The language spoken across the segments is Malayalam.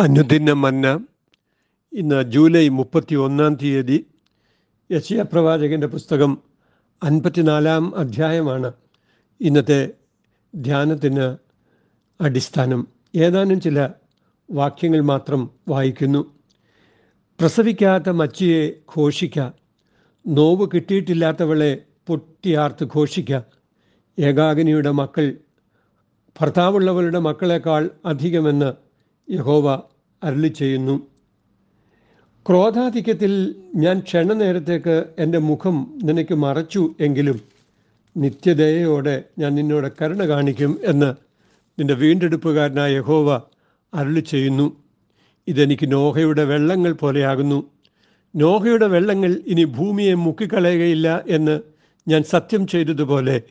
അനുദിന മന്ന ഇന്ന് ജൂലൈ മുപ്പത്തി ഒന്നാം തീയതി യശയ പ്രവാചകന്റെ പുസ്തകം അൻപത്തിനാലാം അധ്യായമാണ്. ഇന്നത്തെ ധ്യാനത്തിന് അടിസ്ഥാനം ഏതാനും ചില വാക്യങ്ങൾ മാത്രം വായിക്കുന്നു. പ്രസവിക്കാത്ത മച്ചിയെ ഘോഷിക്ക നോവ് കിട്ടിയിട്ടില്ലാത്തവളെ പൊട്ടിയാർത്ത് ഘോഷിക്ക. ഏകാഗിനിയുടെ മക്കൾ ഭർത്താവുള്ളവരുടെ മക്കളെക്കാൾ അധികമെന്ന് യഹോവ അരുളി ചെയ്യുന്നു. ക്രോധാധിക്യത്തിൽ ഞാൻ ക്ഷണനേരത്തേക്ക് എന്റെ മുഖം നിനക്ക് മറച്ചു എങ്കിലും നിത്യദയോടെ ഞാൻ നിന്നോട് കരുണ കാണിക്കും എന്ന് നിന്റെ വീണ്ടെടുപ്പുകാരനായ യഹോവ അരുളി ചെയ്യുന്നു. ഇതെനിക്ക് നോഹയുടെ വെള്ളങ്ങൾ പോലെയാകുന്നു. നോഹയുടെ വെള്ളങ്ങൾ ഇനി ഭൂമിയെ മുക്കിക്കളയുകയില്ല എന്ന് ഞാൻ സത്യം ചെയ്തതുപോലെ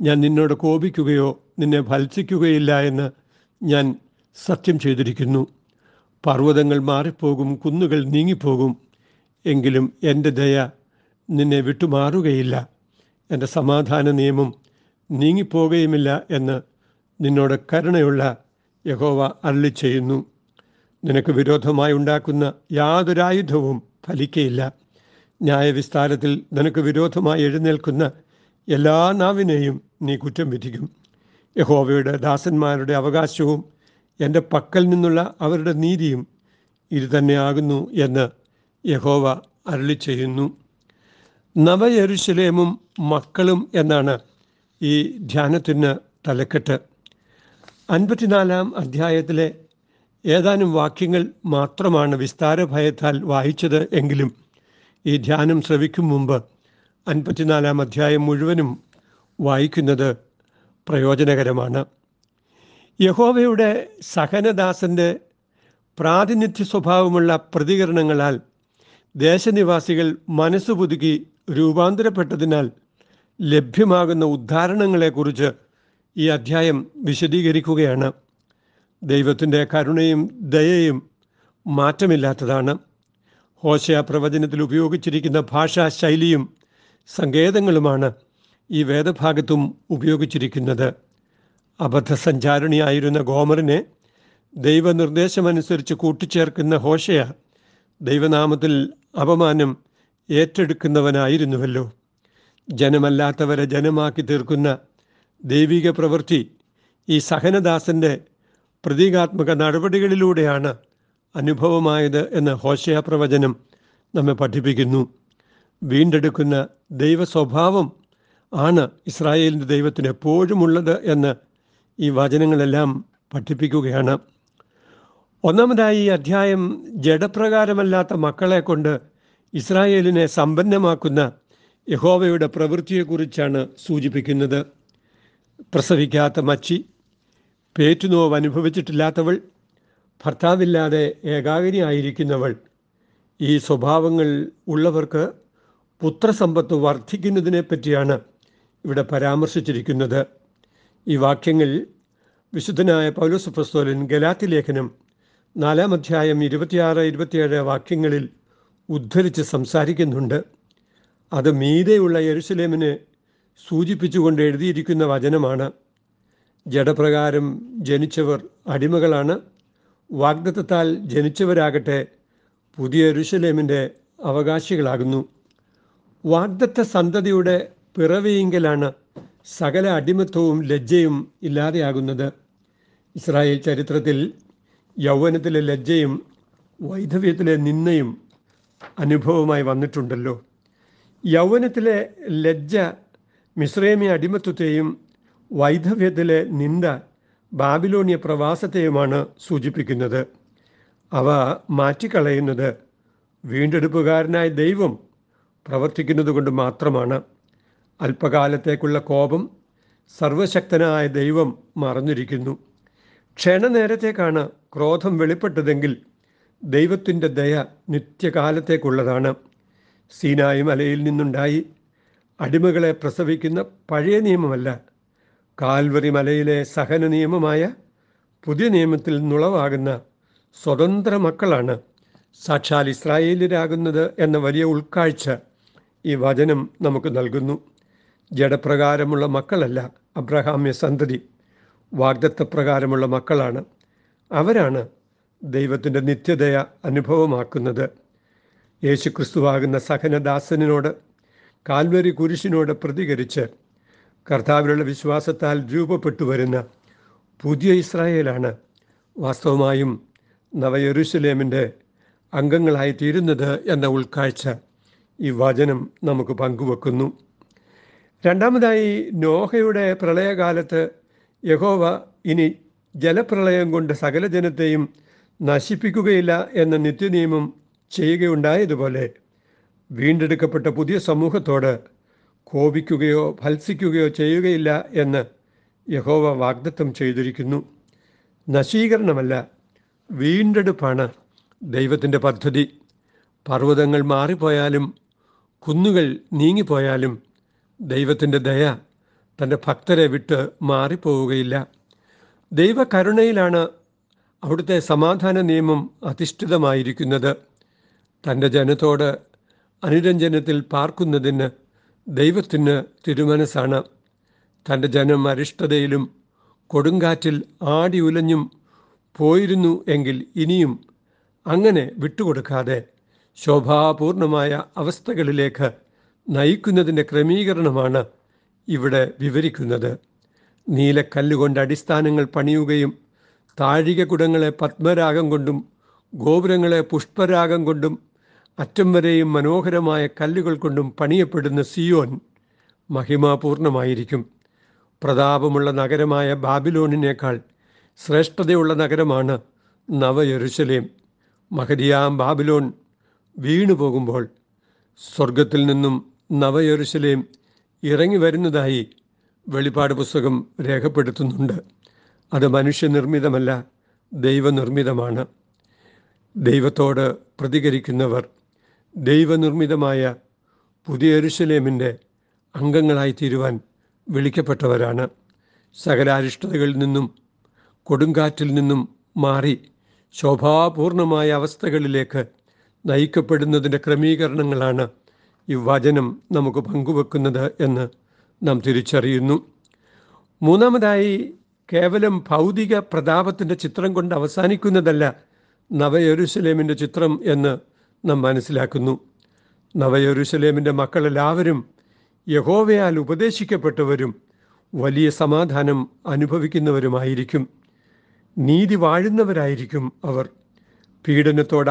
ഞാൻ നിന്നോട് കോപിക്കുകയോ നിന്നെ ഭത്സിക്കുകയില്ല എന്ന് ഞാൻ സത്യം ചെയ്തിരിക്കുന്നു. പർവതങ്ങൾ മാറിപ്പോകും കുന്നുകൾ നീങ്ങിപ്പോകും. എങ്കിലും എന്റെ ദയ നിന്നെ വിട്ടുമാറുകയില്ല. എന്റെ സമാധാന നിയമം നീങ്ങിപ്പോകുകയുമില്ല എന്ന് നിന്നോട് കരുണയുള്ള യഹോവ അള്ളി ചെയ്യുന്നു നിനക്ക് വിരോധമായി ഉണ്ടാക്കുന്ന യാതൊരായുധവും ഫലിക്കയില്ല. ന്യായവിസ്താരത്തിൽ നിനക്ക് വിരോധമായി എഴുന്നേൽക്കുന്ന എല്ലാ നാവിനെയും നീ കുറ്റം വിധിക്കും. യഹോവയുടെ ദാസന്മാരുടെ അവകാശവും എന്റെ പക്കൽ നിന്നുള്ള അവരുടെ നീതിയും ഇത് തന്നെയാകുന്നു എന്ന് യഹോവ അരളി ചെയ്യുന്നു നവയരുശലേമും മക്കളും എന്നാണ് ഈ ധ്യാനത്തിന് തലക്കെട്ട്. അൻപത്തിനാലാം അധ്യായത്തിലെ ഏതാനും വാക്യങ്ങൾ മാത്രമാണ് വിസ്താര ഭയത്താൽ വായിച്ചത് എങ്കിലും ഈ ധ്യാനം ശ്രവിക്കും മുമ്പ് അൻപത്തിനാലാം അധ്യായം മുഴുവനും വായിക്കുന്നത് പ്രയോജനകരമാണ്. യഹോവയുടെ സഹനദാസന്റെ പ്രാതിനിധ്യ സ്വഭാവമുള്ള പ്രതികരണങ്ങളാൽ ദേശനിവാസികൾ മനസ്സു പുതുക്കി രൂപാന്തരപ്പെട്ടതിനാൽ ലഭ്യമാകുന്ന ഉദ്ധാരണങ്ങളെക്കുറിച്ച് ഈ അധ്യായം വിശദീകരിക്കുകയാണ്. ദൈവത്തിന്റെ കരുണയും ദയയും മാറ്റമില്ലാത്തതാണ്. ഹോശയ പ്രവചനത്തിൽ ഉപയോഗിച്ചിരിക്കുന്ന ഭാഷാ ശൈലിയും സങ്കേതങ്ങളുമാണ് ഈ വേദഭാഗത്തും ഉപയോഗിച്ചിരിക്കുന്നത്. അബദ്ധസഞ്ചാരിണിയായിരുന്ന ഗോമറിനെ ദൈവനിർദ്ദേശമനുസരിച്ച് കൂട്ടിച്ചേർക്കുന്ന ഹോഷയ ദൈവനാമത്തിൽ അപമാനം ഏറ്റെടുക്കുന്നവനായിരുന്നുവല്ലോ. ജനമല്ലാത്തവരെ ജനമാക്കി തീർക്കുന്ന ദൈവിക പ്രവൃത്തി ഈ സഹനദാസന്റെ പ്രതീകാത്മക നടപടികളിലൂടെയാണ് അനുഭവമായത് എന്ന് ഹോഷയ പ്രവചനം നമ്മെ പഠിപ്പിക്കുന്നു. വീണ്ടെടുക്കുന്ന ദൈവ സ്വഭാവം ആണ് ഇസ്രായേലിന്റെ ദൈവത്തിന് എപ്പോഴുമുള്ളത് എന്ന് ഈ വചനങ്ങളെല്ലാം പഠിപ്പിക്കുകയാണ്. ഒന്നാമതായി ഈ അധ്യായം ജഡപ്രകാരമല്ലാത്ത മക്കളെ കൊണ്ട് ഇസ്രായേലിനെ സമ്പന്നമാക്കുന്ന യഹോവയുടെ പ്രവൃത്തിയെക്കുറിച്ചാണ് സൂചിപ്പിക്കുന്നത്. പ്രസവിക്കാത്ത മച്ചി പേറ്റുനോവ് അനുഭവിച്ചിട്ടില്ലാത്തവൾ ഭർത്താവില്ലാതെ ഏകാഗിനിയായിരിക്കുന്നവൾ ഈ സ്വഭാവങ്ങൾ ഉള്ളവർക്ക് പുത്രസമ്പത്ത് വർദ്ധിക്കുന്നതിനെ പറ്റിയാണ് ഇവിടെ പരാമർശിച്ചിരിക്കുന്നത്. ഈ വാക്യങ്ങൾ വിശുദ്ധനായ പൗലോസ് പ്രസ്തോലൻ ഗലാത്തി ലേഖനം നാലാം അധ്യായം ഇരുപത്തിയാറ് ഇരുപത്തിയേഴ് വാക്യങ്ങളിൽ ഉദ്ധരിച്ച് സംസാരിക്കുന്നുണ്ട്. അത് മീതെയുള്ള യെരുസലേമിനെ സൂചിപ്പിച്ചുകൊണ്ട് എഴുതിയിരിക്കുന്ന വചനമാണ്. ജഡപ്രകാരം ജനിച്ചവർ അടിമകളാണ്. വാഗ്ദത്തത്താൽ ജനിച്ചവരാകട്ടെ പുതിയ യെരുസലേമിന്റെ അവകാശികളാകുന്നു. വാഗ്ദത്ത സന്തതിയുടെ പിറവിയെങ്കിലാണ് സകല അടിമത്വവും ലജ്ജയും ഇല്ലാതെയാകുന്നത്. ഇസ്രായേൽ ചരിത്രത്തിൽ യൗവനത്തിലെ ലജ്ജയും വൈധവ്യത്തിലെ നിന്നയും അനുഭവമായി വന്നിട്ടുണ്ടല്ലോ. യൗവനത്തിലെ ലജ്ജ മിശ്രേമി അടിമത്വത്തെയും വൈധവ്യത്തിലെ നിന്ദ ബാബിലോണിയ പ്രവാസത്തെയുമാണ് സൂചിപ്പിക്കുന്നത്. അവ മാറ്റിക്കളയുന്നത് വീണ്ടെടുപ്പുകാരനായ ദൈവം പ്രവർത്തിക്കുന്നത് കൊണ്ട് മാത്രമാണ്. അല്പകാലത്തേക്കുള്ള കോപം സർവശക്തനായ ദൈവം മറഞ്ഞിരിക്കുന്നു. ക്ഷണനേരത്തേക്കാണ് ക്രോധം വെളിപ്പെട്ടതെങ്കിൽ ദൈവത്തിന്റെ ദയ നിത്യകാലത്തേക്കുള്ളതാണ്. സീനായി മലയിൽ നിന്നുണ്ടായി അടിമകളെ പ്രസവിക്കുന്ന പഴയ നിയമമല്ല. കാൽവറി മലയിലെ സഹന നിയമമായ പുതിയ നിയമത്തിൽ നുളവാകുന്ന സ്വതന്ത്ര മക്കളാണ് സാക്ഷാൽ ഇസ്രായേലിലാകുന്നത് എന്ന വലിയ ഉൾക്കാഴ്ച ഈ വചനം നമുക്ക് നൽകുന്നു. ജഡപ്രകാരമുള്ള മക്കളല്ല അബ്രഹാമ്യ സന്തതി. വാഗ്ദത്തപ്രകാരമുള്ള മക്കളാണ്. അവരാണ് ദൈവത്തിന്റെ നിത്യതയ അനുഭവമാക്കുന്നത്. യേശുക്രിസ്തുവാകുന്ന സഹനദാസനോട് കാൽവരി കുരിശിനോട് പ്രതികരിച്ച് കർത്താവിലുള്ള വിശ്വാസത്താൽ രൂപപ്പെട്ടു വരുന്ന പുതിയ ഇസ്രായേലാണ് വാസ്തവമായും നവയെരുസലേമിന്റെ അംഗങ്ങളായിത്തീരുന്നത് എന്ന ഉൾക്കാഴ്ച ഈ വചനം നമുക്ക് പങ്കുവെക്കുന്നു. രണ്ടാമതായി നോഹയുടെ പ്രളയകാലത്ത് യഹോവ ഇനി ജലപ്രളയം കൊണ്ട് സകല ജനത്തെയും നശിപ്പിക്കുകയില്ല എന്ന നിത്യനിയമം ചെയ്യുകയുണ്ടായതുപോലെ വീണ്ടെടുക്കപ്പെട്ട പുതിയ സമൂഹത്തോട് കോപിക്കുകയോ ഭത്സിക്കുകയോ ചെയ്യുകയില്ല എന്ന് യഹോവ വാഗ്ദത്തം ചെയ്തിരിക്കുന്നു. നശീകരണമല്ല വീണ്ടെടുപ്പാണ് ദൈവത്തിന്റെ പദ്ധതി. പർവതങ്ങൾ മാറിപ്പോയാലും കുന്നുകൾ നീങ്ങിപ്പോയാലും ദൈവത്തിന്റെ ദയ തന്റെ ഭക്തരെ വിട്ട് മാറിപ്പോവുകയില്ല. ദൈവകരുണയിലാണ് അവിടുത്തെ സമാധാന നിയമം അധിഷ്ഠിതമായിരിക്കുന്നത്. തന്റെ ജനത്തോട് അനുരഞ്ജനത്തിൽ പാർക്കുന്നതിന് ദൈവത്തിന് തിരുമനസ്സാണ്. തന്റെ ജനം അരിഷ്ടതയിലും കൊടുങ്കാറ്റിൽ ആടി ഉലഞ്ഞും പോയിരുന്നു എങ്കിൽ ഇനിയും അങ്ങനെ വിട്ടുകൊടുക്കാതെ ശോഭാപൂർണമായ അവസ്ഥകളിലേക്ക് നയിക്കുന്നതിന്റെ ക്രമീകരണമാണ് ഇവിടെ വിവരിക്കുന്നത്. നീലക്കല്ലുകൊണ്ട് അടിസ്ഥാനങ്ങൾ പണിയുകയും താഴികകുടങ്ങളെ പത്മരാഗം കൊണ്ടും ഗോപുരങ്ങളെ പുഷ്പരാഗം കൊണ്ടും അറ്റം വരെയും മനോഹരമായ കല്ലുകൾ കൊണ്ടും പണിയപ്പെടുന്ന സിയോൻ മഹിമാപൂർണമായിരിക്കും. പ്രതാപമുള്ള നഗരമായ ബാബിലോണിനേക്കാൾ ശ്രേഷ്ഠതയുള്ള നഗരമാണ് നവയെരുശലേം. മഹരിയാം ബാബിലോൺ വീണു പോകുമ്പോൾ സ്വർഗത്തിൽ നിന്നും നവയെരുശലേം ഇറങ്ങി വരുന്നതായി വെളിപാട് പുസ്തകം രേഖപ്പെടുത്തുന്നുണ്ട്. അത് മനുഷ്യനിർമ്മിതമല്ല ദൈവനിർമ്മിതമാണ്. ദൈവത്തോട് പ്രതികരിക്കുന്നവർ ദൈവനിർമ്മിതമായ പുതിയ എരുശലേമിന്റെ അംഗങ്ങളായി തീരുവാൻ വിളിക്കപ്പെട്ടവരാണ്. സകലാരിഷ്ടതകളിൽ നിന്നും കൊടുങ്കാറ്റിൽ നിന്നും മാറി ശോഭാപൂർണമായ അവസ്ഥകളിലേക്ക് നയിക്കപ്പെടുന്നതിന്റെ ക്രമീകരണങ്ങളാണ് ഈ വചനം നമുക്ക് പങ്കുവെക്കുന്നത് എന്ന് നാം തിരിച്ചറിയുന്നു. മൂന്നാമതായി കേവലം ഭൗതിക പ്രതാപത്തിന്റെ ചിത്രം കൊണ്ട് അവസാനിക്കുന്നതല്ല നവയൊരുസലേമിന്റെ ചിത്രം എന്ന് നാം മനസ്സിലാക്കുന്നു. നവയൊരുസലേമിന്റെ മക്കളെല്ലാവരും യഹോവയാൽ ഉപദേശിക്കപ്പെട്ടവരും വലിയ സമാധാനം അനുഭവിക്കുന്നവരുമായിരിക്കും. നീതി വാഴുന്നവരായിരിക്കും അവർ. പീഡനത്തോട്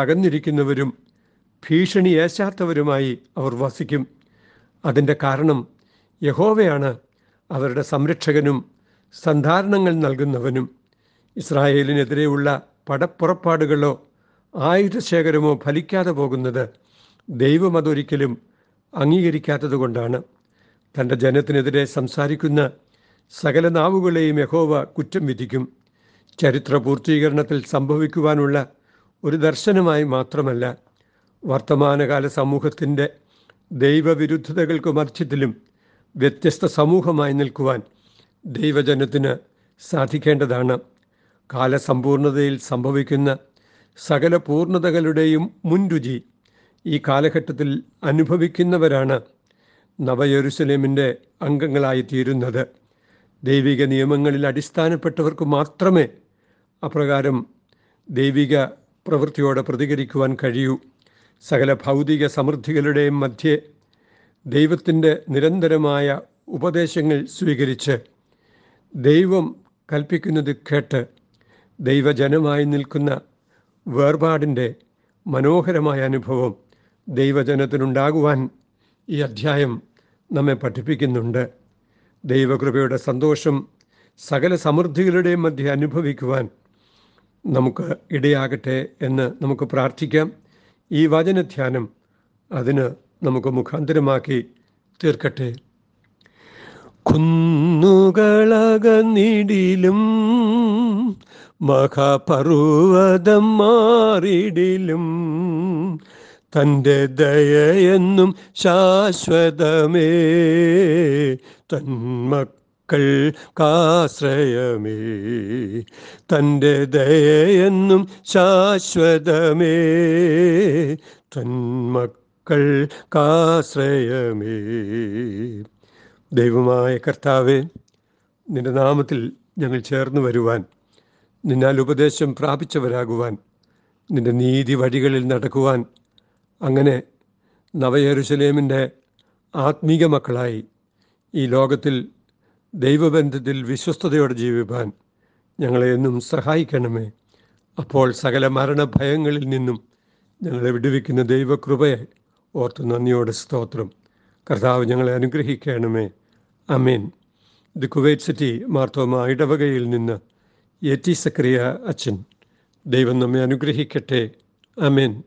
അകന്നിരിക്കുന്നവരും ഭീഷണി ഏശാത്തവരുമായി അവർ വസിക്കും. അതിന്റെ കാരണം യഹോവയാണ് അവരുടെ സംരക്ഷകനും സന്ധാരണങ്ങൾ നൽകുന്നവനും. ഇസ്രായേലിനെതിരെയുള്ള പടപ്പുറപ്പാടുകളോ ആയുധശേഖരമോ ഫലിക്കാതെ പോകുന്നത് ദൈവം അതൊരിക്കലും അംഗീകരിക്കാത്തത് കൊണ്ടാണ് തന്റെ ജനത്തിനെതിരെ സംസാരിക്കുന്ന സകല നാവുകളെയും യഹോവ കുറ്റം വിധിക്കും. ചരിത്ര പൂർത്തീകരണത്തിൽ സംഭവിക്കുവാനുള്ള ഒരു ദർശനമായി മാത്രമല്ല വർത്തമാനകാല സമൂഹത്തിന്റെ ദൈവവിരുദ്ധതകൾക്ക് മധ്യത്തിലും വ്യത്യസ്ത സമൂഹമായി നിൽക്കുവാൻ ദൈവജനത്തിന് സാധിക്കേണ്ടതാണ്. കാലസമ്പൂർണതയിൽ സംഭവിക്കുന്ന സകല പൂർണതകളുടെയും മുൻരുചി ഈ കാലഘട്ടത്തിൽ അനുഭവിക്കുന്നവരാണ് നവയെരുസലേമിന്റെ അംഗങ്ങളായി തീരുന്നത് ദൈവിക നിയമങ്ങളിൽ അടിസ്ഥാനപ്പെട്ടവർക്ക് മാത്രമേ അപ്രകാരം ദൈവിക പ്രവൃത്തിയോടെ പ്രതികരിക്കുവാൻ കഴിയൂ. സകല ഭൗതിക സമൃദ്ധികളുടെയും മധ്യേ ദൈവത്തിന്റെ നിരന്തരമായ ഉപദേശങ്ങൾ സ്വീകരിച്ച് ദൈവം കൽപ്പിക്കുന്നത് കേട്ട് ദൈവജനമായി നിൽക്കുന്ന വേർപാടിന്റെ മനോഹരമായ അനുഭവം ദൈവജനത്തിനുണ്ടാകുവാൻ ഈ അധ്യായം നമ്മെ പഠിപ്പിക്കുന്നുണ്ട്. ദൈവകൃപയുടെ സന്തോഷം സകല സമൃദ്ധികളുടെയും മധ്യ അനുഭവിക്കുവാൻ നമുക്ക് ഇടയാകട്ടെ എന്ന് നമുക്ക് പ്രാർത്ഥിക്കാം. ഈ വചനധ്യാനം അതിന് നമുക്ക് മുഖാന്തരമാക്കി തീർക്കട്ടെ. കുന്നുകളകനിടിലും മഹാപർവതം മാറിടിലും തന്റെ ദയയെന്നും ശാശ്വതമേ. തന്മക്കൾ കാശ്രയമേ. തന്റെ ദയയെന്നും ശാശ്വതമേ. തന്മക്കൾ കാശ്രയമേ. ദൈവമായ കർത്താവെ നിന്റെ നാമത്തിൽ ഞങ്ങൾ ചേർന്ന് വരുവാൻ നിന്നാൽ ഉപദേശം പ്രാപിച്ചവരാകുവാൻ നിന്റെ നീതി വഴികളിൽ നടക്കുവാൻ അങ്ങനെ നവയെരുസലേമിന്റെ ആത്മീക മക്കളായി ഈ ലോകത്തിൽ ദൈവബന്ധത്തിൽ വിശ്വസ്തയോടെ ജീവിപ്പാൻ ഞങ്ങളെ എന്നും സഹായിക്കണമേ. അപ്പോൾ സകല മരണഭയങ്ങളിൽ നിന്നും ഞങ്ങളെ വിടുവിക്കുന്ന ദൈവകൃപയെ ഓർത്ത് നന്ദിയോടെ സ്തോത്രം. കർത്താവ് ഞങ്ങളെ അനുഗ്രഹിക്കണമേ. അമീൻ ദി കുവൈറ്റ് സിറ്റി മാർത്തോമ ഇടവകയിൽ നിന്ന് എ ടി സക്രിയ അച്ഛൻ. ദൈവം നമ്മെ അനുഗ്രഹിക്കട്ടെ. അമീൻ